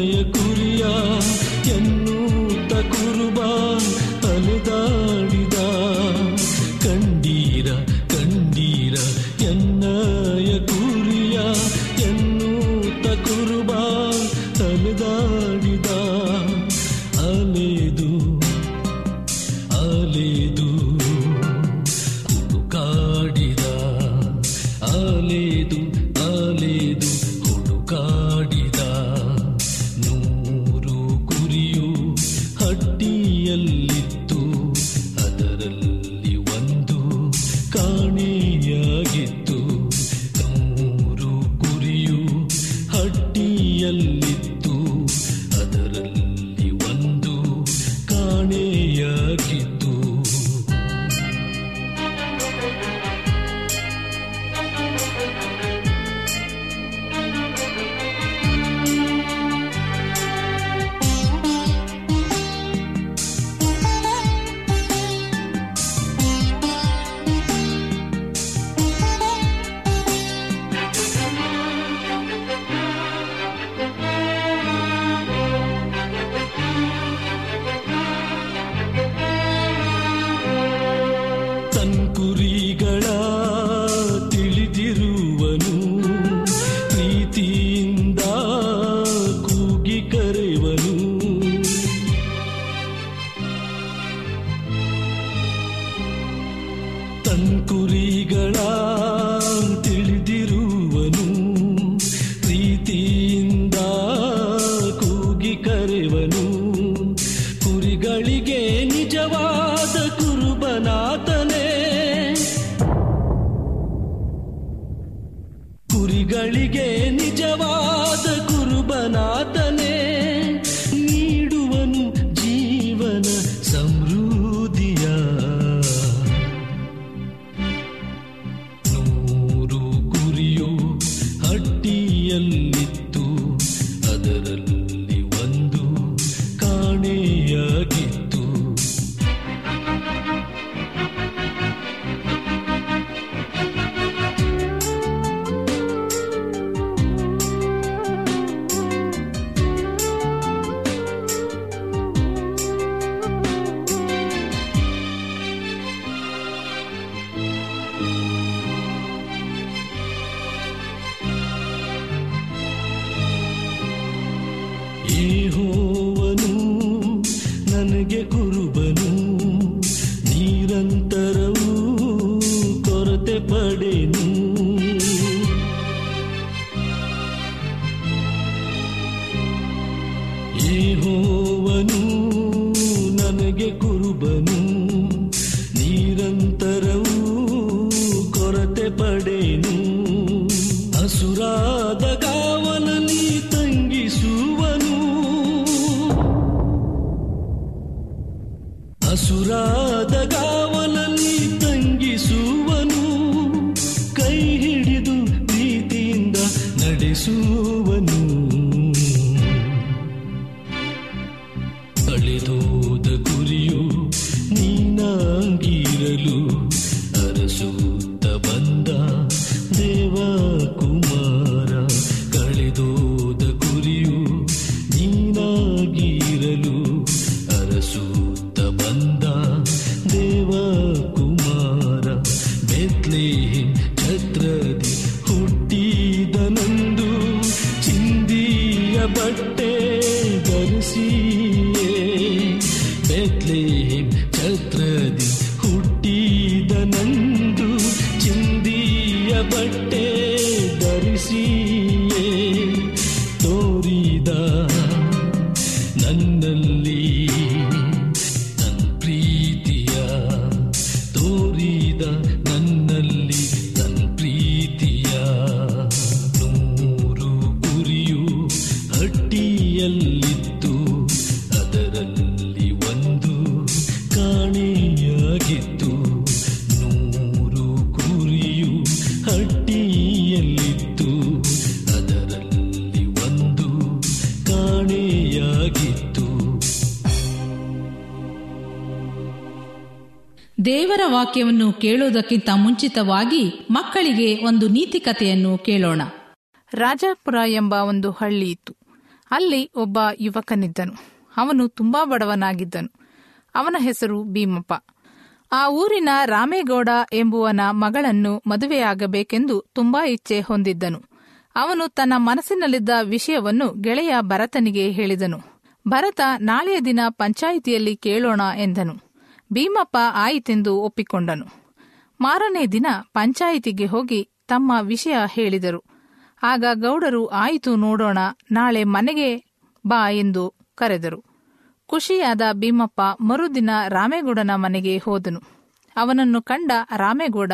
ಎನ್ನಯ ಕುರಿಯ ಯೆಹೋವನು ನನಗೆ చీరలు అరసూత బందా ವಾಕ್ಯವನ್ನು ಕೇಳುವುದಕ್ಕಿಂತ ಮುಂಚಿತವಾಗಿ ಮಕ್ಕಳಿಗೆ ಒಂದು ನೀತಿ ಕಥೆಯನ್ನು ಕೇಳೋಣ. ರಾಜಾಪುರ ಎಂಬ ಒಂದು ಹಳ್ಳಿ ಇತ್ತು. ಅಲ್ಲಿ ಒಬ್ಬ ಯುವಕನಿದ್ದನು. ಅವನು ತುಂಬಾ ಬಡವನಾಗಿದ್ದನು. ಅವನ ಹೆಸರು ಭೀಮಪ್ಪ. ಆ ಊರಿನ ರಾಮೇಗೌಡ ಎಂಬುವನ ಮಗಳನ್ನು ಮದುವೆಯಾಗಬೇಕೆಂದು ತುಂಬಾ ಇಚ್ಛೆ ಹೊಂದಿದ್ದನು. ಅವನು ತನ್ನ ಮನಸ್ಸಿನಲ್ಲಿದ್ದ ವಿಷಯವನ್ನು ಗೆಳೆಯ ಭರತನಿಗೆ ಹೇಳಿದನು. ಭರತ ನಾಳೆಯ ದಿನ ಪಂಚಾಯಿತಿಯಲ್ಲಿ ಕೇಳೋಣ ಎಂದನು. ಭೀಮಪ್ಪ ಆಯಿತೆಂದು ಒಪ್ಪಿಕೊಂಡನು. ಮಾರನೇ ದಿನ ಪಂಚಾಯಿತಿಗೆ ಹೋಗಿ ತಮ್ಮ ವಿಷಯ ಹೇಳಿದರು. ಆಗ ಗೌಡರು, ಆಯಿತು ನೋಡೋಣ, ನಾಳೆ ಮನೆಗೆ ಬಾ ಎಂದು ಕರೆದರು. ಖುಷಿಯಾದ ಭೀಮಪ್ಪ ಮರುದಿನ ರಾಮೇಗೌಡನ ಮನೆಗೆ ಹೋದನು. ಅವನನ್ನು ಕಂಡ ರಾಮೇಗೌಡ,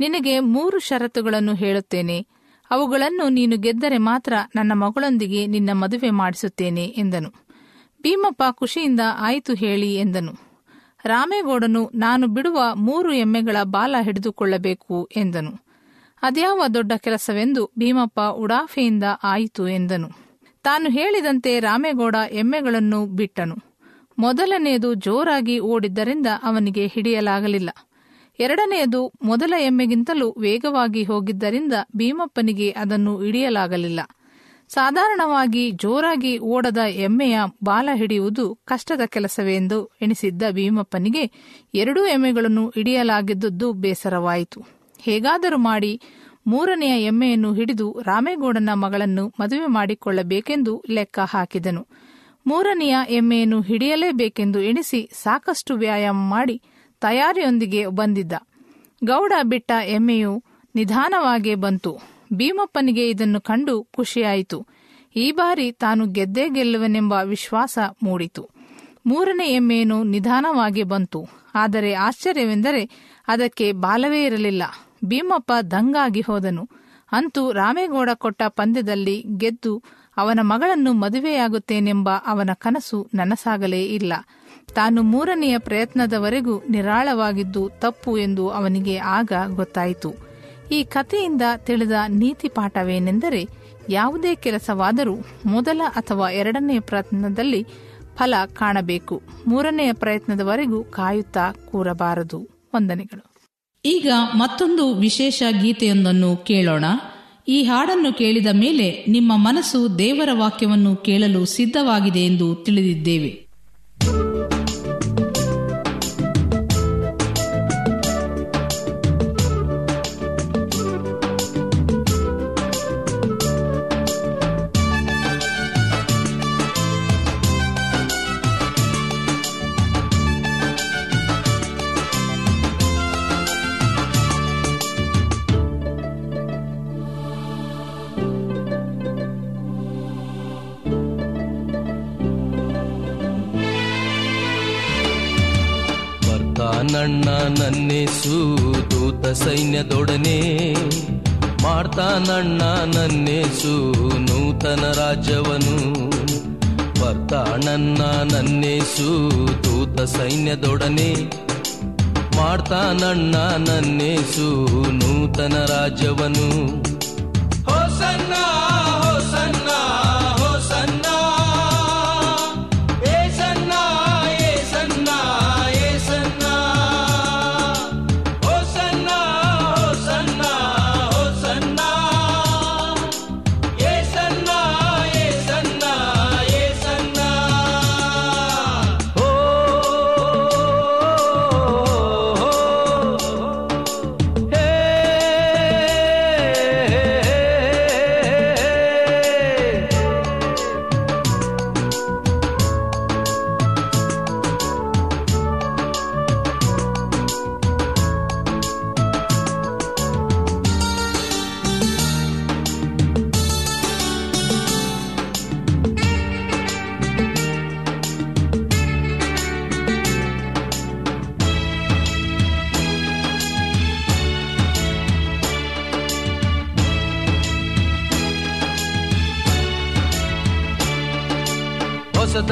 ನಿನಗೆ ಮೂರು ಷರತ್ತುಗಳನ್ನು ಹೇಳುತ್ತೇನೆ. ಅವುಗಳನ್ನು ನೀನು ಗೆದ್ದರೆ ಮಾತ್ರ ನನ್ನ ಮಗಳೊಂದಿಗೆ ನಿನ್ನ ಮದುವೆ ಮಾಡಿಸುತ್ತೇನೆ ಎಂದನು. ಭೀಮಪ್ಪ ಖುಷಿಯಿಂದ, ಆಯಿತು ಹೇಳಿ ಎಂದನು. ರಾಮೇಗೌಡನು, ನಾನು ಬಿಡುವ ಮೂರು ಎಮ್ಮೆಗಳ ಬಾಲ ಹಿಡಿದುಕೊಳ್ಳಬೇಕು ಎಂದನು. ಅದ್ಯಾವ ದೊಡ್ಡ ಕೆಲಸವೆಂದು ಭೀಮಪ್ಪ ಉಡಾಫೆಯಿಂದ ಆಯಿತು ಎಂದನು. ತಾನು ಹೇಳಿದಂತೆ ರಾಮೇಗೌಡ ಎಮ್ಮೆಗಳನ್ನು ಬಿಟ್ಟನು. ಮೊದಲನೆಯದು ಜೋರಾಗಿ ಓಡಿದ್ದರಿಂದ ಅವನಿಗೆ ಹಿಡಿಯಲಾಗಲಿಲ್ಲ. ಎರಡನೆಯದು, ಮೊದಲ ಎಮ್ಮೆಗಿಂತಲೂ ವೇಗವಾಗಿ ಹೋಗಿದ್ದರಿಂದ ಭೀಮಪ್ಪನಿಗೆ ಅದನ್ನು ಹಿಡಿಯಲಾಗಲಿಲ್ಲ. ಸಾಧಾರಣವಾಗಿ ಜೋರಾಗಿ ಓಡದ ಎಮ್ಮೆಯ ಬಾಲ ಹಿಡಿಯುವುದು ಕಷ್ಟದ ಕೆಲಸವೆಂದು ಎಣಿಸಿದ್ದ ಭೀಮಪ್ಪನಿಗೆ ಎರಡೂ ಎಮ್ಮೆಗಳನ್ನು ಹಿಡಿಯಲಾಗಿದ್ದುದು ಬೇಸರವಾಯಿತು. ಹೇಗಾದರೂ ಮಾಡಿ ಮೂರನೆಯ ಎಮ್ಮೆಯನ್ನು ಹಿಡಿದು ರಾಮೇಗೌಡನ ಮಗಳನ್ನು ಮದುವೆ ಮಾಡಿಕೊಳ್ಳಬೇಕೆಂದು ಲೆಕ್ಕ ಹಾಕಿದನು. ಮೂರನೆಯ ಎಮ್ಮೆಯನ್ನು ಹಿಡಿಯಲೇಬೇಕೆಂದು ಎಣಿಸಿ ಸಾಕಷ್ಟು ವ್ಯಾಯಾಮ ಮಾಡಿ ತಯಾರಿಯೊಂದಿಗೆ ಬಂದಿದ್ದ. ಗೌಡ ಬಿಟ್ಟ ಎಮ್ಮೆಯು ನಿಧಾನವಾಗೇ ಬಂತು. ಭೀಮಪ್ಪನಿಗೆ ಇದನ್ನು ಕಂಡು ಖುಷಿಯಾಯಿತು. ಈ ಬಾರಿ ತಾನು ಗೆದ್ದೇ ಗೆಲ್ಲುವನೆಂಬ ವಿಶ್ವಾಸ ಮೂಡಿತು. ಮೂರನೇ ಎಮ್ಮೆಯನ್ನು ನಿಧಾನವಾಗಿ ಬಂತು. ಆದರೆ ಆಶ್ಚರ್ಯವೆಂದರೆ ಅದಕ್ಕೆ ಬಾಲವೇ ಇರಲಿಲ್ಲ. ಭೀಮಪ್ಪ ದಂಗಾಗಿ ಹೋದನು. ಅಂತೂ ರಾಮೇಗೌಡ ಕೊಟ್ಟ ಪಂದ್ಯದಲ್ಲಿ ಗೆದ್ದು ಅವನ ಮಗಳನ್ನು ಮದುವೆಯಾಗುತ್ತೇನೆಂಬ ಅವನ ಕನಸು ನನಸಾಗಲೇ ಇಲ್ಲ. ತಾನು ಮೂರನೆಯ ಪ್ರಯತ್ನದವರೆಗೂ ನಿರಾಳವಾಗಿದ್ದು ತಪ್ಪು ಎಂದು ಅವನಿಗೆ ಆಗ ಗೊತ್ತಾಯಿತು. ಈ ಕಥೆಯಿಂದ ತಿಳಿದ ನೀತಿ ಪಾಠವೇನೆಂದರೆ ಯಾವುದೇ ಕೆಲಸವಾದರೂ ಮೊದಲ ಅಥವಾ ಎರಡನೆಯ ಪ್ರಯತ್ನದಲ್ಲಿ ಫಲ ಕಾಣಬೇಕು. ಮೂರನೆಯ ಪ್ರಯತ್ನದವರೆಗೂ ಕಾಯುತ್ತಾ ಕೂರಬಾರದು. ವಂದನೆಗಳು. ಈಗ ಮತ್ತೊಂದು ವಿಶೇಷ ಗೀತೆಯೊಂದನ್ನು ಕೇಳೋಣ. ಈ ಹಾಡನ್ನು ಕೇಳಿದ ಮೇಲೆ ನಿಮ್ಮ ಮನಸ್ಸು ದೇವರ ವಾಕ್ಯವನ್ನು ಕೇಳಲು ಸಿದ್ಧವಾಗಿದೆ ಎಂದು ತಿಳಿದಿದ್ದೇವೆ. ಬರ್ತಾನಣ್ಣ ನನ್ನೇಸು, ದೂತ ಸೈನ್ಯದೊಡನೆ. ಮಾಡ್ತಾನಣ್ಣ ನನ್ನೇಸು, ನೂತನ ರಾಜ್ಯವನು. ಬರ್ತಾನಣ್ಣ ನನ್ನೇಸು, ದೂತ ಸೈನ್ಯದೊಡನೆ. ಮಾಡ್ತಾನಣ್ಣ ನನ್ನೇಸು, ನೂತನ ರಾಜ್ಯವನು. ಹೋಸನ್ನ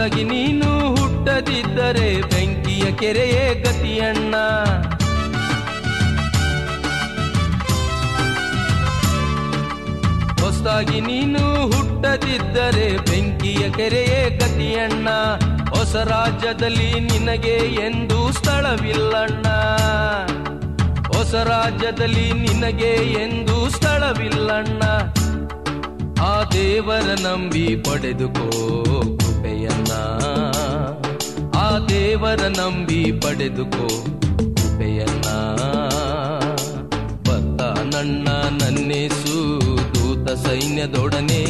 ಹೊಸದಾಗಿ ನೀನು ಹುಟ್ಟದಿದ್ದರೆ ಬೆಂಕಿಯ ಕೆರೆಯೇ ಗತಿಯಣ್ಣ. ಹೊಸದಾಗಿ ನೀನು ಹುಟ್ಟದಿದ್ದರೆ ಬೆಂಕಿಯ ಕೆರೆಯೇ ಗತಿಯಣ್ಣ. ಹೊಸ ರಾಜ್ಯದಲ್ಲಿ ನಿನಗೆ ಎಂದು ಸ್ಥಳವಿಲ್ಲಣ್ಣ. ಹೊಸ ರಾಜ್ಯದಲ್ಲಿ ನಿನಗೆ ಎಂದು ಸ್ಥಳವಿಲ್ಲಣ್ಣ. ಆ ದೇವರ ನಂಬಿ ಪಡೆದುಕೋ ಕೃಪೆಯನ್ನ ಆ ದೇವರ ನಂಬಿ ಪಡೆದುಕೋ ಕೃಪೆಯನ್ನ. ಬತ್ತ ನನ್ನ ನನ್ನೇಸು, ದೂತ ಸೈನ್ಯದೊಡನೆ.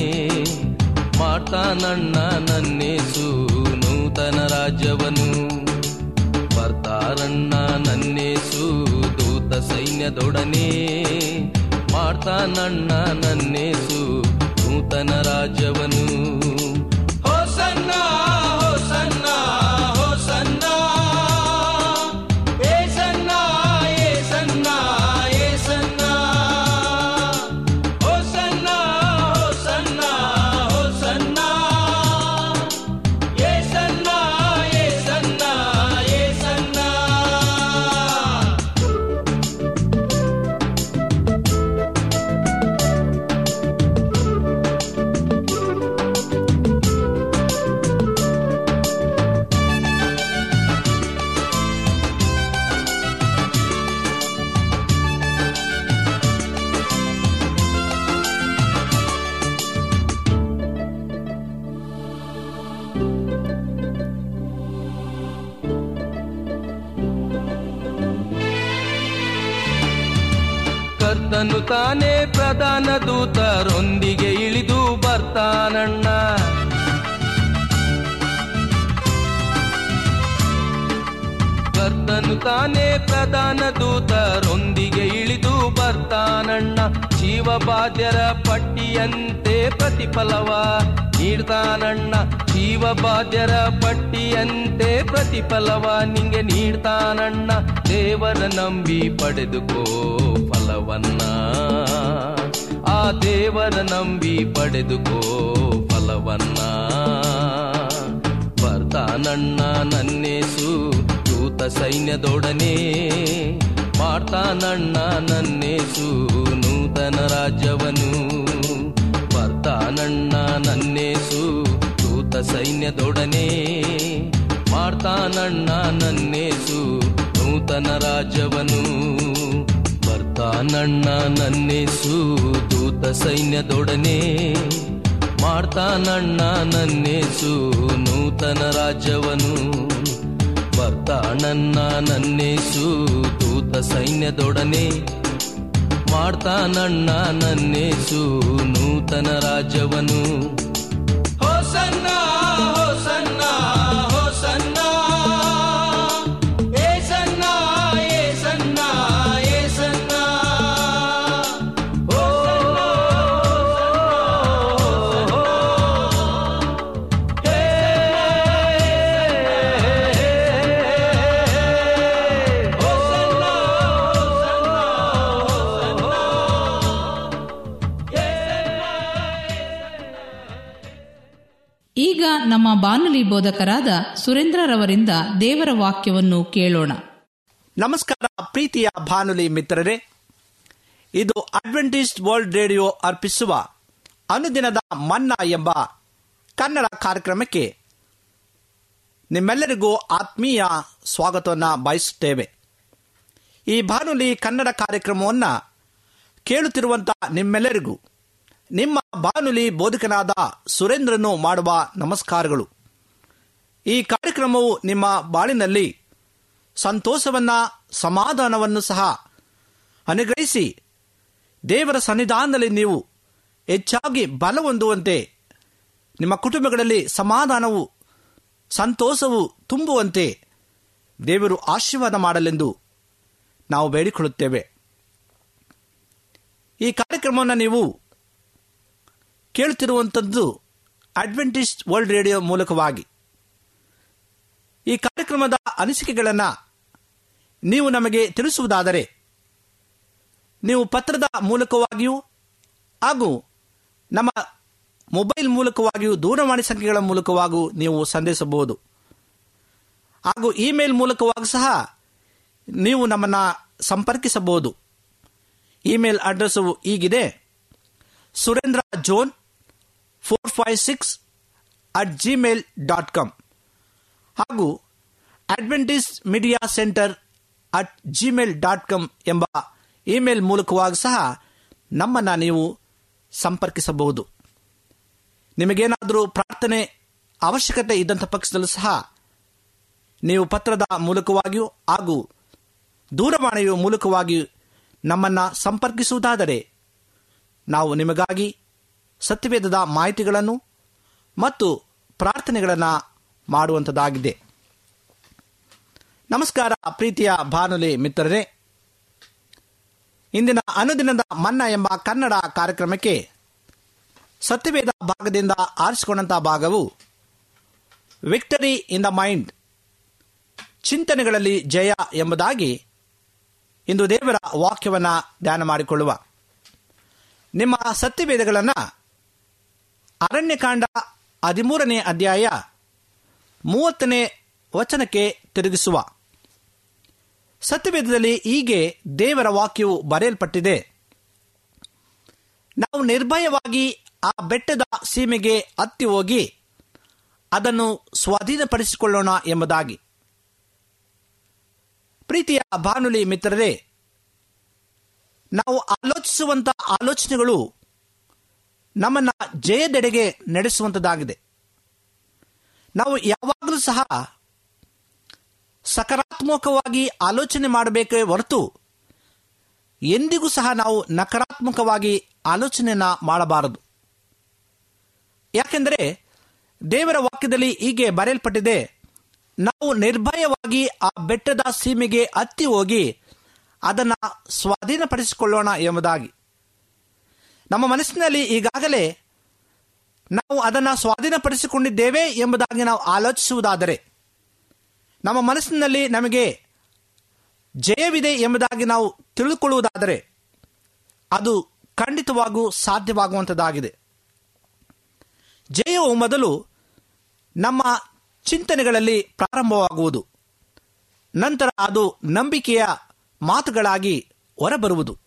ಮಾಡ್ತಾನಣ್ಣ ನನ್ನೇಸು, ನೂತನ ರಾಜ್ಯವನು. ಬರ್ತಾರಣ್ಣ ನನ್ನೇಸು, ದೂತ ಸೈನ್ಯದೊಡನೆ. ಮಾಡ್ತಾನಣ್ಣ ನನ್ನೇಸು, ನೂತನ ರಾಜ್ಯವನು. ಹೋಸನ್ನ ಹೋಸನ್ನ ತಾನೇ ದೂತರೊಂದಿಗೆ ಇಳಿದು ಬರ್ತಾನಣ್ಣ. ಜೀವಬಾಧ್ಯರ ಪಟ್ಟಿಯಂತೆ ಪ್ರತಿಫಲವ ನೀಡ್ತಾನಣ್ಣ. ಜೀವಬಾಧ್ಯರ ಪಟ್ಟಿಯಂತೆ ಪ್ರತಿಫಲವ ನಿಂಗೆ ನೀಡ್ತಾನಣ್ಣ. ದೇವರ ನಂಬಿ ಪಡೆದುಕೋ ಫಲವನ್ನ. ಆ ದೇವರ ನಂಬಿ ಪಡೆದುಕೋ ಫಲವನ್ನ. ಬರ್ತಾನಣ್ಣ ನನ್ನೇಸು ದೂತ ಸೈನ್ಯದೊಡನೆ ಮಾಡ್ತಾನಣ್ಣ ನನ್ನೇಸು, ನೂತನ ರಾಜ್ಯವನು ಬರ್ತಾನಣ್ಣ ನನ್ನೇಸು, ದೂತ ಸೈನ್ಯದೊಡನೆ ಮಾಡ್ತಾನಣ್ಣ ನನ್ನೇಸು, ನೂತನ ರಾಜ್ಯವನು ಬರ್ತಾನಣ್ಣ ನನ್ನೇಸು, ದೂತ ಸೈನ್ಯದೊಡನೆ ಮಾಡ್ತಾನಣ್ಣ ನನ್ನೇಸು, ನೂತನ ರಾಜ್ಯವನು ಬರ್ತಾನಣ್ಣ ನನ್ನೇಸು ದೂತ ಸೈನ್ಯದೊಡನೆ ಮಾಡ್ತಾನಣ್ಣ ನನ್ನೇಸು ನೂತನ ರಾಜ್ಯವನು. ಹೋಸನ್ನ ಹೋಸನ್ನ ಬಾನುಲಿ ಬೋಧಕರಾದ ಸುರೇಂದ್ರರವರಿಂದ ದೇವರ ವಾಕ್ಯವನ್ನು ಕೇಳೋಣ. ನಮಸ್ಕಾರ ಪ್ರೀತಿಯ ಬಾನುಲಿ ಮಿತ್ರರೇ, ಇದು ಅಡ್ವೆಂಟಿಸ್ಟ್ ವರ್ಲ್ಡ್ ರೇಡಿಯೋ ಅರ್ಪಿಸುವ ಅನುದಿನದ ಮನ್ನಾ ಎಂಬ ಕನ್ನಡ ಕಾರ್ಯಕ್ರಮಕ್ಕೆ ನಿಮ್ಮೆಲ್ಲರಿಗೂ ಆತ್ಮೀಯ ಸ್ವಾಗತವನ್ನು ಬಯಸುತ್ತೇವೆ. ಈ ಬಾನುಲಿ ಕನ್ನಡ ಕಾರ್ಯಕ್ರಮವನ್ನು ಕೇಳುತ್ತಿರುವಂಥ ನಿಮ್ಮೆಲ್ಲರಿಗೂ ನಿಮ್ಮ ಬಾನುಲಿ ಬೋಧಕನಾದ ಸುರೇಂದ್ರನು ಮಾಡುವ ನಮಸ್ಕಾರಗಳು. ಈ ಕಾರ್ಯಕ್ರಮವು ನಿಮ್ಮ ಬಾಳಿನಲ್ಲಿ ಸಂತೋಷವನ್ನ, ಸಮಾಧಾನವನ್ನು ಸಹ ಅನುಗ್ರಹಿಸಿ, ದೇವರ ಸನ್ನಿಧಾನದಲ್ಲಿ ನೀವು ಹೆಚ್ಚಾಗಿ ಬಲ ಹೊಂದುವಂತೆ, ನಿಮ್ಮ ಕುಟುಂಬಗಳಲ್ಲಿ ಸಮಾಧಾನವು, ಸಂತೋಷವು ತುಂಬುವಂತೆ ದೇವರು ಆಶೀರ್ವಾದ ಮಾಡಲೆಂದು ನಾವು ಬೇಡಿಕೊಳ್ಳುತ್ತೇವೆ. ಈ ಕಾರ್ಯಕ್ರಮವನ್ನು ನೀವು ಕೇಳುತ್ತಿರುವಂಥದ್ದು ಅಡ್ವೆಂಟಿಸ್ಟ್ ವರ್ಲ್ಡ್ ರೇಡಿಯೋ ಮೂಲಕವಾಗಿ. ಈ ಕಾರ್ಯಕ್ರಮದ ಅನಿಸಿಕೆಗಳನ್ನು ನೀವು ನಮಗೆ ತಿಳಿಸುವುದಾದರೆ, ನೀವು ಪತ್ರದ ಮೂಲಕವಾಗಿಯೂ ಹಾಗೂ ನಮ್ಮ ಮೊಬೈಲ್ ಮೂಲಕವಾಗಿಯೂ ದೂರವಾಣಿ ಸಂಖ್ಯೆಗಳ ಮೂಲಕವಾಗಿಯೂ ನೀವು ಸಂದೇಶಬಹುದು ಹಾಗೂ ಇಮೇಲ್ ಮೂಲಕವಾಗಿ ಸಹ ನೀವು ನಮ್ಮನ್ನು ಸಂಪರ್ಕಿಸಬಹುದು. Email address ಈಗಿದೆ Surendra John four at Gmail dot com ಹಾಗೂ Adventist media centre at Gmail dot com ಎಂಬ ಇಮೇಲ್ ಮೂಲಕವಾಗಿ ಸಹ ನಮ್ಮನ್ನು ನೀವು ಸಂಪರ್ಕಿಸಬಹುದು. ನಿಮಗೇನಾದರೂ ಪ್ರಾರ್ಥನೆ ಅವಶ್ಯಕತೆ ಇದ್ದಂಥ ಪಕ್ಷದಲ್ಲೂ ಸಹ ನೀವು ಪತ್ರದ ಮೂಲಕವಾಗಿಯೂ ಹಾಗೂ ದೂರವಾಣಿಯ ಮೂಲಕವಾಗಿಯೂ ನಮ್ಮನ್ನು ಸಂಪರ್ಕಿಸುವುದಾದರೆ ನಾವು ನಿಮಗಾಗಿ ಸತ್ಯವೇದದ ಮಾಹಿತಿಗಳನ್ನು ಮತ್ತು ಪ್ರಾರ್ಥನೆಗಳನ್ನು ಮಾಡುವಂಥದ್ದಾಗಿದೆ. ನಮಸ್ಕಾರ ಪ್ರೀತಿಯ ಬಾನುಲಿ ಮಿತ್ರರೇ. ಇಂದಿನ ಅನುದಿನದ ಮನ್ನ ಎಂಬ ಕನ್ನಡ ಕಾರ್ಯಕ್ರಮಕ್ಕೆ ಸತ್ಯವೇದ ಭಾಗದಿಂದ ಆರಿಸಿಕೊಂಡಂತಹ ಭಾಗವು ವಿಕ್ಟರಿ ಇನ್ ದ ಮೈಂಡ್ ಚಿಂತನೆಗಳಲ್ಲಿ ಜಯ ಎಂಬುದಾಗಿ ಇಂದು ದೇವರ ವಾಕ್ಯವನ್ನು ಧ್ಯಾನ ಮಾಡಿಕೊಳ್ಳುವ. ನಿಮ್ಮ ಸತ್ಯವೇದಗಳನ್ನು ಅರಣ್ಯಕಾಂಡ ಹದಿಮೂರನೇ ಅಧ್ಯಾಯ ಮೂವತ್ತನೇ ವಚನಕ್ಕೆ ತಿರುಗಿಸುವ. ಸತ್ಯವೇದದಲ್ಲಿ ಹೀಗೆ ದೇವರ ವಾಕ್ಯವು ಬರೆಯಲ್ಪಟ್ಟಿದೆ. ನಾವು ನಿರ್ಭಯವಾಗಿ ಆ ಬೆಟ್ಟದ ಸೀಮೆಗೆ ಹತ್ತಿ ಹೋಗಿ ಅದನ್ನು ಸ್ವಾಧೀನಪಡಿಸಿಕೊಳ್ಳೋಣ ಎಂಬುದಾಗಿ. ಪ್ರೀತಿಯ ಬಾನುಲಿ ಮಿತ್ರರೇ, ನಾವು ಆಲೋಚಿಸುವಂತ ಆಲೋಚನೆಗಳು ನಮ್ಮನ್ನ ಜಯದೆಡೆಗೆ ನಡೆಸುವಂಥದ್ದಾಗಿದೆ ನಾವು ಯಾವಾಗಲೂ ಸಹ ಸಕಾರಾತ್ಮಕವಾಗಿ ಆಲೋಚನೆ ಮಾಡಬೇಕೇ ಹೊರತು ಎಂದಿಗೂ ಸಹ ನಾವು ನಕಾರಾತ್ಮಕವಾಗಿ ಆಲೋಚನೆಯನ್ನ ಮಾಡಬಾರದು. ಯಾಕೆಂದರೆ ದೇವರ ವಾಕ್ಯದಲ್ಲಿ ಹೀಗೆ ಬರೆಯಲ್ಪಟ್ಟಿದೆ, ನಾವು ನಿರ್ಭಯವಾಗಿ ಆ ಬೆಟ್ಟದ ಸೀಮೆಗೆ ಹತ್ತಿ ಹೋಗಿ ಅದನ್ನು ಸ್ವಾಧೀನಪಡಿಸಿಕೊಳ್ಳೋಣ ಎಂಬುದಾಗಿ. ನಮ್ಮ ಮನಸ್ಸಿನಲ್ಲಿ ಈಗಾಗಲೇ ನಾವು ಅದನ್ನು ಸ್ವಾಧೀನಪಡಿಸಿಕೊಂಡಿದ್ದೇವೆ ಎಂಬುದಾಗಿ ನಾವು ಆಲೋಚಿಸುವುದಾದರೆ, ನಮ್ಮ ಮನಸ್ಸಿನಲ್ಲಿ ನಮಗೆ ಜಯವಿದೆ ಎಂಬುದಾಗಿ ನಾವು ತಿಳಿದುಕೊಳ್ಳುವುದಾದರೆ ಅದು ಖಂಡಿತವಾಗೂ ಸಾಧ್ಯವಾಗುವಂಥದ್ದಾಗಿದೆ ಜಯವು ಮೊದಲು ನಮ್ಮ ಚಿಂತನೆಗಳಲ್ಲಿ ಪ್ರಾರಂಭವಾಗುವುದು, ನಂತರ ಅದು ನಂಬಿಕೆಯ ಮಾತುಗಳಾಗಿ ಹೊರಬರುವುದು.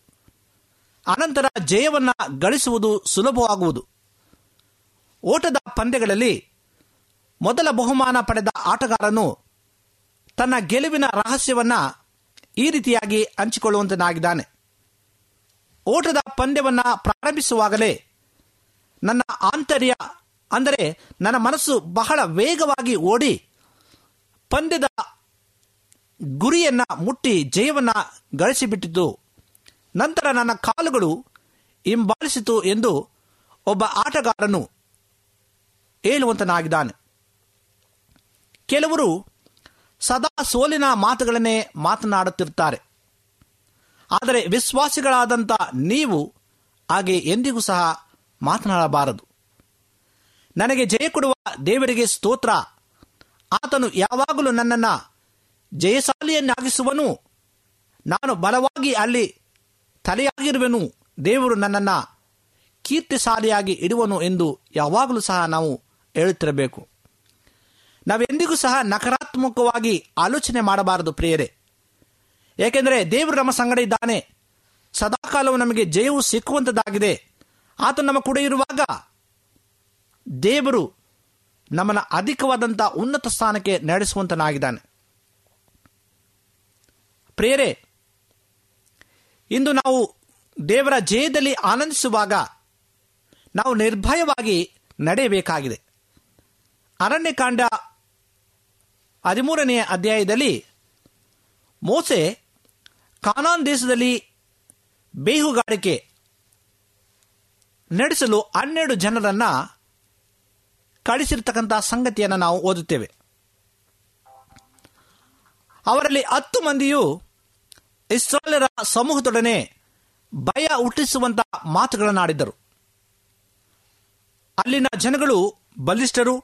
ಅನಂತರ ಜಯವನ್ನ ಗಳಿಸುವುದು ಸುಲಭವಾಗುವುದು. ಓಟದ ಪಂದ್ಯಗಳಲ್ಲಿ ಮೊದಲ ಬಹುಮಾನ ಪಡೆದ ಆಟಗಾರನು ತನ್ನ ಗೆಲುವಿನ ರಹಸ್ಯವನ್ನ ಈ ರೀತಿಯಾಗಿ ಹಂಚಿಕೊಳ್ಳುವಂತನಾಗಿದ್ದಾನೆ. ಓಟದ ಪಂದ್ಯವನ್ನು ಪ್ರಾರಂಭಿಸುವಾಗಲೇ ನನ್ನ ಆಂತರ್ಯ ಅಂದರೆ ನನ್ನ ಮನಸ್ಸು ಬಹಳ ವೇಗವಾಗಿ ಓಡಿ ಪಂದ್ಯದ ಗುರಿಯನ್ನ ಮುಟ್ಟಿ ಜಯವನ್ನ ಗಳಿಸಿಬಿಟ್ಟಿತು. ನಂತರ ನನ್ನ ಕಾಲುಗಳು ಹಿಂಬಾಲಿಸಿತು ಎಂದು ಒಬ್ಬ ಆಟಗಾರನು ಹೇಳುವಂತನಾಗಿದ್ದಾನೆ. ಕೆಲವರು ಸದಾ ಸೋಲಿನ ಮಾತುಗಳನ್ನೇ ಮಾತನಾಡುತ್ತಿರುತ್ತಾರೆ. ಆದರೆ ವಿಶ್ವಾಸಿಗಳಾದಂಥ ನೀವು ಹಾಗೆ ಎಂದಿಗೂ ಸಹ ಮಾತನಾಡಬಾರದು. ನನಗೆ ಜಯ ಕೊಡುವ ದೇವರಿಗೆ ಸ್ತೋತ್ರ. ಆತನು ಯಾವಾಗಲೂ ನನ್ನನ್ನು ಜಯಶಾಲಿಯನ್ನಾಗಿಸುವನು. ನಾನು ಬಲವಾಗಿ ಅಲ್ಲಿ ತಲೆಯಾಗಿರುವೆನು. ದೇವರು ನನ್ನನ್ನು ಕೀರ್ತಿಶಾಲಿಯಾಗಿ ಇಡುವನು ಎಂದು ಯಾವಾಗಲೂ ಸಹ ನಾವು ಹೇಳುತ್ತಿರಬೇಕು. ನಾವೆಂದಿಗೂ ಸಹ ನಕಾರಾತ್ಮಕವಾಗಿ ಆಲೋಚನೆ ಮಾಡಬಾರದು ಪ್ರಿಯರೇ. ಏಕೆಂದರೆ ದೇವರು ನಮ್ಮ ಸಂಗಡ ಇದ್ದಾನೆ. ಸದಾಕಾಲವು ನಮಗೆ ಜಯವು ಸಿಕ್ಕುವಂಥದ್ದಾಗಿದೆ ಆತ ನಮ್ಮ ಕೂಡ ಇರುವಾಗ ದೇವರು ನಮ್ಮನ್ನು ಅಧಿಕವಾದಂಥ ಉನ್ನತ ಸ್ಥಾನಕ್ಕೆ ನಡೆಸುವಂತನಾಗಿದ್ದಾನೆ. ಪ್ರಿಯರೇ ಇಂದು ನಾವು ದೇವರ ಜಯದಲ್ಲಿ ಆನಂದಿಸುವಾಗ ನಾವು ನಿರ್ಭಯವಾಗಿ ನಡೆಯಬೇಕಾಗಿದೆ. ಅರಣ್ಯಕಾಂಡ ಹದಿಮೂರನೆಯ ಅಧ್ಯಾಯದಲ್ಲಿ ಮೋಸೆ ಕಾನಾನ್ ದೇಶದಲ್ಲಿ ಬೇಹುಗಾರಿಕೆ ನಡೆಸಲು ಹನ್ನೆರಡು ಜನರನ್ನ ಕಳಿಸಿರ್ತಕ್ಕಂಥ ಸಂಗತಿಯನ್ನು ನಾವು ಓದುತ್ತೇವೆ. ಅವರಲ್ಲಿ ಹತ್ತು ಮಂದಿಯು ಇಸ್ರಾಲರ ಸಮೂಹದೊಡನೆ ಭಯ ಹುಟ್ಟಿಸುವಂತ ಮಾತುಗಳನ್ನಾಡಿದ್ದರು. ಅಲ್ಲಿನ ಜನಗಳು ಬಲಿಷ್ಠರು,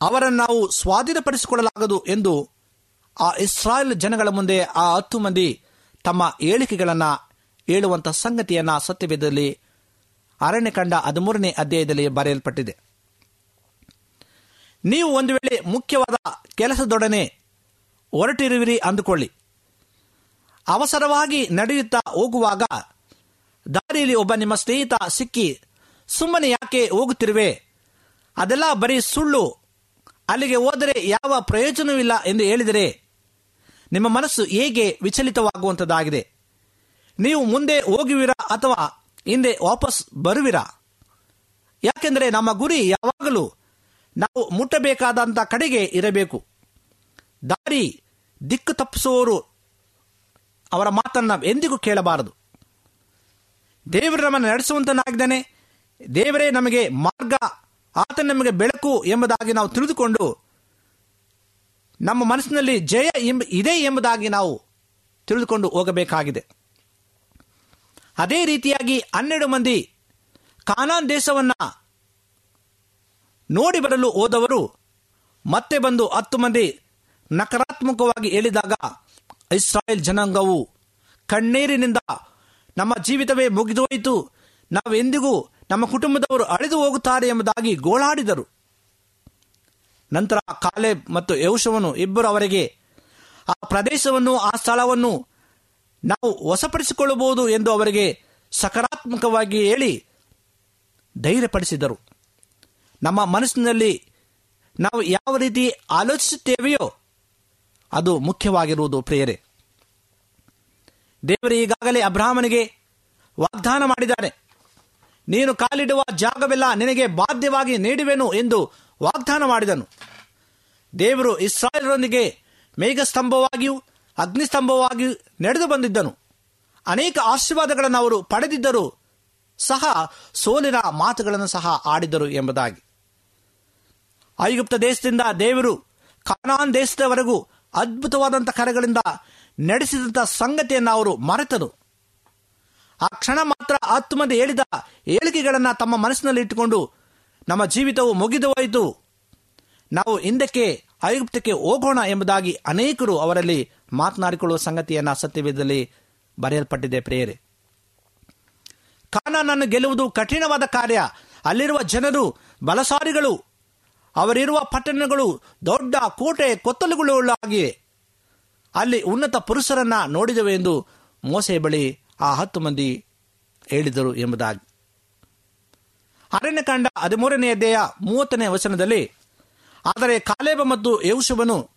ಅವರನ್ನು ನಾವು ಸ್ವಾಧೀನಪಡಿಸಿಕೊಳ್ಳಲಾಗದು ಎಂದು ಆ ಇಸ್ರಾಯೇಲ್ ಜನಗಳ ಮುಂದೆ ಆ ಹತ್ತು ಮಂದಿ ತಮ್ಮ ಹೇಳಿಕೆಗಳನ್ನು ಹೇಳುವಂಥ ಸಂಗತಿಯನ್ನು ಸತ್ಯವೇದದಲ್ಲಿ ಅರಣ್ಯಕಾಂಡ ಹದಿಮೂರನೇ ಅಧ್ಯಾಯದಲ್ಲಿ ಬರೆಯಲ್ಪಟ್ಟಿದೆ. ನೀವು ಒಂದು ವೇಳೆ ಮುಖ್ಯವಾದ ಕೆಲಸದೊಡನೆ ಹೊರಟಿರುವಿರಿ ಅಂದುಕೊಳ್ಳಿ. ಅವಸರವಾಗಿ ನಡೆಯುತ್ತಾ ಹೋಗುವಾಗ, ದಾರಿಯಲ್ಲಿ ಒಬ್ಬ ನಿಮ್ಮ ಸ್ನೇಹಿತ ಸಿಕ್ಕಿ, ಸುಮ್ಮನೆ ಯಾಕೆ ಹೋಗುತ್ತಿರುವೆ? ಅದೆಲ್ಲ ಬರೀ ಸುಳ್ಳು. ಅಲ್ಲಿಗೆ ಹೋದರೆ ಯಾವ ಪ್ರಯೋಜನವಿಲ್ಲ ಎಂದು ಹೇಳಿದರೆ, ನಿಮ್ಮ ಮನಸ್ಸು ಹೇಗೆ ವಿಚಲಿತವಾಗುವಂಥದ್ದಾಗಿದೆ? ನೀವು ಮುಂದೆ ಹೋಗುವಿರಾ ಅಥವಾ ಹಿಂದೆ ವಾಪಸ್ ಬರುವಿರಾ? ಯಾಕೆಂದರೆ ನಮ್ಮ ಗುರಿ ಯಾವಾಗಲೂ ನಾವು ಮುಟ್ಟಬೇಕಾದಂಥ ಕಡೆಗೆ ಇರಬೇಕು. ದಾರಿ ದಿಕ್ಕು ತಪ್ಪಿಸುವವರು ಅವರ ಮಾತನ್ನು ಎಂದಿಗೂ ಕೇಳಬಾರದು. ದೇವರು ನಮ್ಮನ್ನು ನಡೆಸುವಂತನಾಗಿದ್ದಾನೆ. ದೇವರೇ ನಮಗೆ ಮಾರ್ಗ ಆತ ನಮಗೆ ಬೆಳಕು ಎಂಬುದಾಗಿ ನಾವು ತಿಳಿದುಕೊಂಡು ನಮ್ಮ ಮನಸ್ಸಿನಲ್ಲಿ ಜಯ ಎಂಬ, ಇದೆ ಎಂಬುದಾಗಿ ನಾವು ತಿಳಿದುಕೊಂಡು ಹೋಗಬೇಕಾಗಿದೆ. ಅದೇ ರೀತಿಯಾಗಿ ಹನ್ನೆರಡು ಮಂದಿ ಕಾನಾನ್ ದೇಶವನ್ನ ನೋಡಿ ಬರಲು ಹೋದವರು ಮತ್ತೆ ಬಂದು ಹತ್ತು ಮಂದಿ ನಕಾರಾತ್ಮಕವಾಗಿ ಹೇಳಿದಾಗ ಇಸ್ರಾಯೇಲ್ ಜನಾಂಗವು ಕಣ್ಣೀರಿನಿಂದ ನಮ್ಮ ಜೀವಿತವೇ ಮುಗಿದೋಯಿತು ನಾವೆಂದಿಗೂ ನಮ್ಮ ಕುಟುಂಬದವರು ಅಳೆದು ಹೋಗುತ್ತಾರೆ ಎಂಬುದಾಗಿ ಗೋಳಾಡಿದರು. ನಂತರ ಕಾಲೇಬ್ ಮತ್ತು ಯೌಶವನು ಇಬ್ಬರು ಅವರಿಗೆ, ಆ ಪ್ರದೇಶವನ್ನು ಆ ಸ್ಥಳವನ್ನು ನಾವು ವಶಪಡಿಸಿಕೊಳ್ಳಬಹುದು ಎಂದು ಅವರಿಗೆ ಸಕಾರಾತ್ಮಕವಾಗಿ ಹೇಳಿ ಧೈರ್ಯಪಡಿಸಿದರು. ನಮ್ಮ ಮನಸ್ಸಿನಲ್ಲಿ ನಾವು ಯಾವ ರೀತಿ ಆಲೋಚಿಸುತ್ತೇವೆಯೋ ಅದು ಮುಖ್ಯವಾಗಿರುವುದು ಪ್ರೇರೆ ದೇವರು ಈಗಾಗಲೇ ಅಬ್ರಾಹ್ಮನಿಗೆ ವಾಗ್ದಾನ ಮಾಡಿದ್ದಾನೆ. ನೀನು ಕಾಲಿಡುವ ಜಾಗವೆಲ್ಲ ನಿನಗೆ ಬಾಧ್ಯವಾಗಿ ನೀಡುವೆನು ಎಂದು ವಾಗ್ದಾನ ಮಾಡಿದನು. ದೇವರು ಇಸ್ರಾಯೇಲರೊಂದಿಗೆ ಮೇಘಸ್ತಂಭವಾಗಿಯೂ ಅಗ್ನಿಸ್ತಂಭವಾಗಿಯೂ ನಡೆದು ಬಂದಿದ್ದನು. ಅನೇಕ ಆಶೀರ್ವಾದಗಳನ್ನು ಅವರು ಪಡೆದಿದ್ದರು ಸಹ ಸೋಲಿನ ಮಾತುಗಳನ್ನು ಸಹ ಆಡಿದರು ಎಂಬುದಾಗಿ. ಐಗುಪ್ತ ದೇಶದಿಂದ ದೇವರು ಕಾನಾನ್ ದೇಶದವರೆಗೂ ಅದ್ಭುತವಾದಂಥ ಕರೆಗಳಿಂದ ನಡೆಸಿದಂಥ ಸಂಗತಿಯನ್ನು ಅವರು ಮರೆತರು. ಆ ಕ್ಷಣ ಮಾತ್ರ ಆತ್ಮದ ಹೇಳಿದ ಏಳಿಗೆಗಳನ್ನು ತಮ್ಮ ಮನಸ್ಸಿನಲ್ಲಿ ಇಟ್ಟುಕೊಂಡು ನಮ್ಮ ಜೀವಿತವು ಮುಗಿದು ಹೋಯಿತು. ನಾವು ಹಿಂದಕ್ಕೆ, ಐಗುಪ್ತಕ್ಕೆ ಹೋಗೋಣ ಎಂಬುದಾಗಿ ಅನೇಕರು ಅವರಲ್ಲಿ ಮಾತನಾಡಿಕೊಳ್ಳುವ ಸಂಗತಿಯನ್ನು ಸತ್ಯವೇದದಲ್ಲಿ ಬರೆಯಲ್ಪಟ್ಟಿದೆ ಪ್ರೇಯರೆ. ಕಾನನನ್ನು ಗೆಲ್ಲುವುದು ಕಠಿಣವಾದ ಕಾರ್ಯ. ಅಲ್ಲಿರುವ ಜನರು ಬಲಸಾರಿಗಳು ಅವರಿರುವ ಪಟ್ಟಣಗಳು ದೊಡ್ಡ ಕೋಟೆ ಕೊತ್ತಲುಗಳಾಗಿವೆ ಅಲ್ಲಿ ಉನ್ನತ ಪುರುಷರನ್ನ ನೋಡಿದವೆ ಎಂದು ಮೋಸೆ ಬಳಿ ಆ ಹತ್ತು ಮಂದಿ ಹೇಳಿದರು ಎಂಬುದಾಗಿ. ಅರಣ್ಯಕಾಂಡ ಹದಿಮೂರನೆಯ ಅಧ್ಯಾಯ ಮೂವತ್ತನೇ ವಚನದಲ್ಲಿ, ಆದರೆ ಕಾಲೇಬ ಮತ್ತು ಯೌಶವನು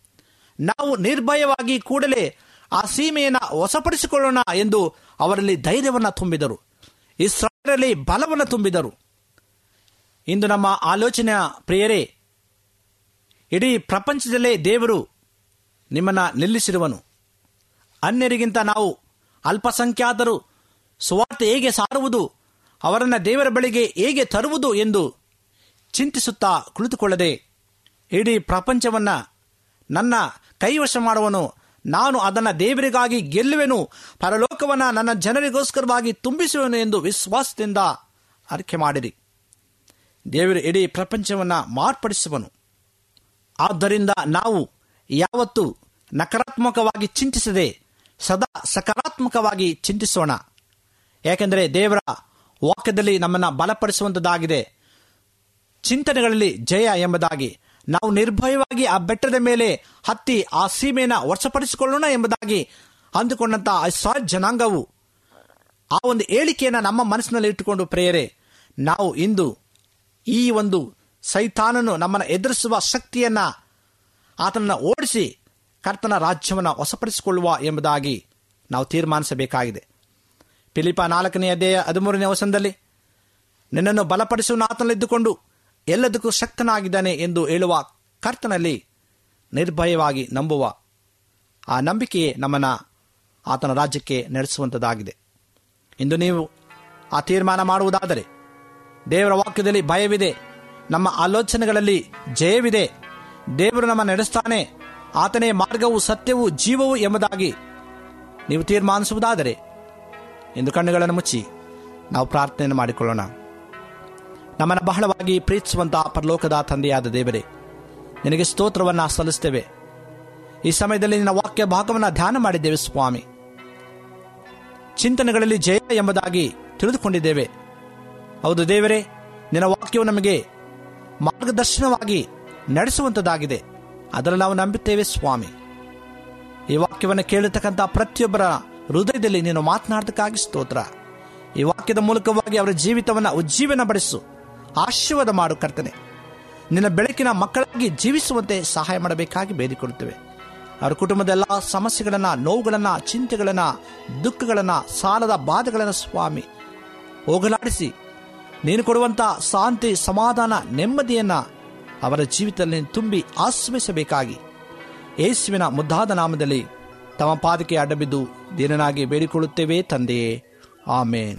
ನಾವು ನಿರ್ಭಯವಾಗಿ ಕೂಡಲೇ ಆ ಸೀಮೆಯನ್ನು ವಶಪಡಿಸಿಕೊಳ್ಳೋಣ ಎಂದು ಅವರಲ್ಲಿ ಧೈರ್ಯವನ್ನು ತುಂಬಿದರು. ಇಸ್ರಾಯೇಲಲ್ಲಿ ಬಲವನ್ನು ತುಂಬಿದರು. ಇಂದು ನಮ್ಮ ಆಲೋಚನೆಯ ಪ್ರಿಯರೇ ಇಡೀ ಪ್ರಪಂಚದಲ್ಲೇ ದೇವರು ನಿಮ್ಮನ್ನು ನಿಲ್ಲಿಸಿರುವನು. ಅನ್ಯರಿಗಿಂತ ನಾವು ಅಲ್ಪಸಂಖ್ಯಾತರು, ಸುವಾರ್ತೆ ಹೇಗೆ ಸಾರುವುದು, ಅವರನ್ನು ದೇವರ ಬಳಿಗೆ ಹೇಗೆ ತರುವುದು ಎಂದು ಚಿಂತಿಸುತ್ತಾ ಕುಳಿತುಕೊಳ್ಳದೆ, ಇಡೀ ಪ್ರಪಂಚವನ್ನು ನನ್ನ ಕೈವಶ ಮಾಡುವನು, ನಾನು ಅದನ್ನು ದೇವರಿಗಾಗಿ ಗೆಲ್ಲುವೆನು, ಪರಲೋಕವನ್ನು ನನ್ನ ಜನರಿಗೋಸ್ಕರವಾಗಿ ತುಂಬಿಸುವೆನು ಎಂದು ವಿಶ್ವಾಸದಿಂದ ಅರಿಕೆ ಮಾಡಿರಿ. ದೇವರು ಇಡೀ ಪ್ರಪಂಚವನ್ನು ಮಾರ್ಪಡಿಸುವನು. ಆದ್ದರಿಂದ ನಾವು ಯಾವತ್ತು ನಕಾರಾತ್ಮಕವಾಗಿ ಚಿಂತಿಸದೆ ಸದಾ ಸಕಾರಾತ್ಮಕವಾಗಿ ಚಿಂತಿಸೋಣ. ಯಾಕೆಂದರೆ ದೇವರ ವಾಕ್ಯದಲ್ಲಿ ನಮ್ಮನ್ನು ಬಲಪಡಿಸುವಂಥದ್ದಾಗಿದೆ ಚಿಂತನೆಗಳಲ್ಲಿ ಜಯ ಎಂಬುದಾಗಿ, ನಾವು ನಿರ್ಭಯವಾಗಿ ಆ ಬೆಟ್ಟದ ಮೇಲೆ ಹತ್ತಿ ಆ ಸೀಮೆಯನ್ನು ವಶಪಡಿಸಿಕೊಳ್ಳೋಣ ಎಂಬುದಾಗಿ ಅಂದುಕೊಂಡಂತ ಆ ಜನಾಂಗವು ಆ ಒಂದು ಹೇಳಿಕೆಯನ್ನು ನಮ್ಮ ಮನಸ್ಸಿನಲ್ಲಿ ಇಟ್ಟುಕೊಂಡು, ಪ್ರೇಯರೆ, ನಾವು ಇಂದು ಈ ಒಂದು ಸೈತಾನನು ನಮ್ಮನ್ನು ಎದುರಿಸುವ ಶಕ್ತಿಯನ್ನ ಆತನನ್ನು ಓಡಿಸಿ ಕರ್ತನ ರಾಜ್ಯವನ್ನು ವಶಪಡಿಸಿಕೊಳ್ಳುವ ಎಂಬುದಾಗಿ ನಾವು ತೀರ್ಮಾನಿಸಬೇಕಾಗಿದೆ. ಫಿಲಿಪ ನಾಲ್ಕನೆಯ ಅಧ್ಯಾಯ ಹದಿಮೂರನೇ ವಸಂತದಲ್ಲಿ ನಿನ್ನನ್ನು ಬಲಪಡಿಸುವ ಆತನಲ್ಲಿದ್ದುಕೊಂಡು ಎಲ್ಲದಕ್ಕೂ ಶಕ್ತನಾಗಿದ್ದಾನೆ ಎಂದು ಹೇಳುವ ಕರ್ತನಲ್ಲಿ ನಿರ್ಭಯವಾಗಿ ನಂಬುವ ಆ ನಂಬಿಕೆಯೇ ನಮ್ಮನ್ನು ಆತನ ರಾಜ್ಯಕ್ಕೆ ನಡೆಸುವಂಥದ್ದಾಗಿದೆ ಇಂದು ನೀವು ಆ ತೀರ್ಮಾನ ಮಾಡುವುದಾದರೆ ದೇವರ ವಾಕ್ಯದಲ್ಲಿ ಭಯವಿದೆ. ನಮ್ಮ ಆಲೋಚನೆಗಳಲ್ಲಿ ಜಯವಿದೆ. ದೇವರು ನಮ್ಮ ನಡೆಸ್ತಾನೆ. ಆತನೇ ಮಾರ್ಗವು, ಸತ್ಯವು, ಜೀವವು ಎಂಬುದಾಗಿ ನೀವು ತೀರ್ಮಾನಿಸುವುದಾದರೆ ಎಂದು ಕಣ್ಣುಗಳನ್ನು ಮುಚ್ಚಿ ನಾವು ಪ್ರಾರ್ಥನೆಯನ್ನು ಮಾಡಿಕೊಳ್ಳೋಣ. ನಮ್ಮನ್ನು ಬಹಳವಾಗಿ ಪ್ರೀತಿಸುವಂತಹ ಪರಲೋಕದ ತಂದೆಯಾದ ದೇವರೇ, ನಿನಗೆ ಸ್ತೋತ್ರವನ್ನು ಸಲ್ಲಿಸ್ತೇವೆ. ಈ ಸಮಯದಲ್ಲಿ ನಿನ್ನ ವಾಕ್ಯ ಭಾಗವನ್ನು ಧ್ಯಾನ ಮಾಡಿದ್ದೇವೆ ಸ್ವಾಮಿ. ಚಿಂತನೆಗಳಲ್ಲಿ ಜಯ ಎಂಬುದಾಗಿ ತಿಳಿದುಕೊಂಡಿದ್ದೇವೆ. ಹೌದು ದೇವರೇ, ನಿನ್ನ ವಾಕ್ಯವು ನಮಗೆ ಮಾರ್ಗದರ್ಶನವಾಗಿ ನಡೆಸುವಂಥದ್ದಾಗಿದೆ ಅದರಲ್ಲಿ ನಾವು ನಂಬುತ್ತೇವೆ ಸ್ವಾಮಿ. ಈ ವಾಕ್ಯವನ್ನು ಕೇಳಿರ್ತಕ್ಕಂಥ ಪ್ರತಿಯೊಬ್ಬರ ಹೃದಯದಲ್ಲಿ ನೀನು ಮಾತನಾಡೋದಕ್ಕಾಗಿ ಸ್ತೋತ್ರ. ಈ ವಾಕ್ಯದ ಮೂಲಕವಾಗಿ ಅವರ ಜೀವಿತವನ್ನು ಉಜ್ಜೀವನ ಬಡಿಸು ಆಶೀರ್ವಾದ ಮಾಡು ಕರ್ತನೆ. ನಿನ್ನ ಬೆಳಕಿನ ಮಕ್ಕಳಾಗಿ ಜೀವಿಸುವಂತೆ ಸಹಾಯ ಮಾಡಬೇಕಾಗಿ ಬೇಡಿಕೊಳ್ಳುತ್ತೇವೆ. ಅವರ ಕುಟುಂಬದ ಎಲ್ಲ ಸಮಸ್ಯೆಗಳನ್ನು, ನೋವುಗಳನ್ನು, ಚಿಂತೆಗಳನ್ನು, ದುಃಖಗಳನ್ನು, ಸಾಲದ ಬಾಧೆಗಳನ್ನು ಸ್ವಾಮಿ, ಹೋಗಲಾಡಿಸಿ ನೀನು ಕೊಡುವಂಥ ಶಾಂತಿ, ಸಮಾಧಾನ, ನೆಮ್ಮದಿಯನ್ನ ಅವರ ಜೀವಿತದಲ್ಲಿ ತುಂಬಿ ಆಶ್ರಮಿಸಬೇಕಾಗಿ ಯೇಸುವಿನ ಮುದ್ದಾದ ನಾಮದಲ್ಲಿ ತಮ್ಮ ಪಾದಕ್ಕೆ ಅಡ್ಡಬಿದ್ದು ದಿನನಾಗಿ ಬೇಡಿಕೊಳ್ಳುತ್ತೇವೆ ತಂದೆಯೇ. ಆಮೇನ್.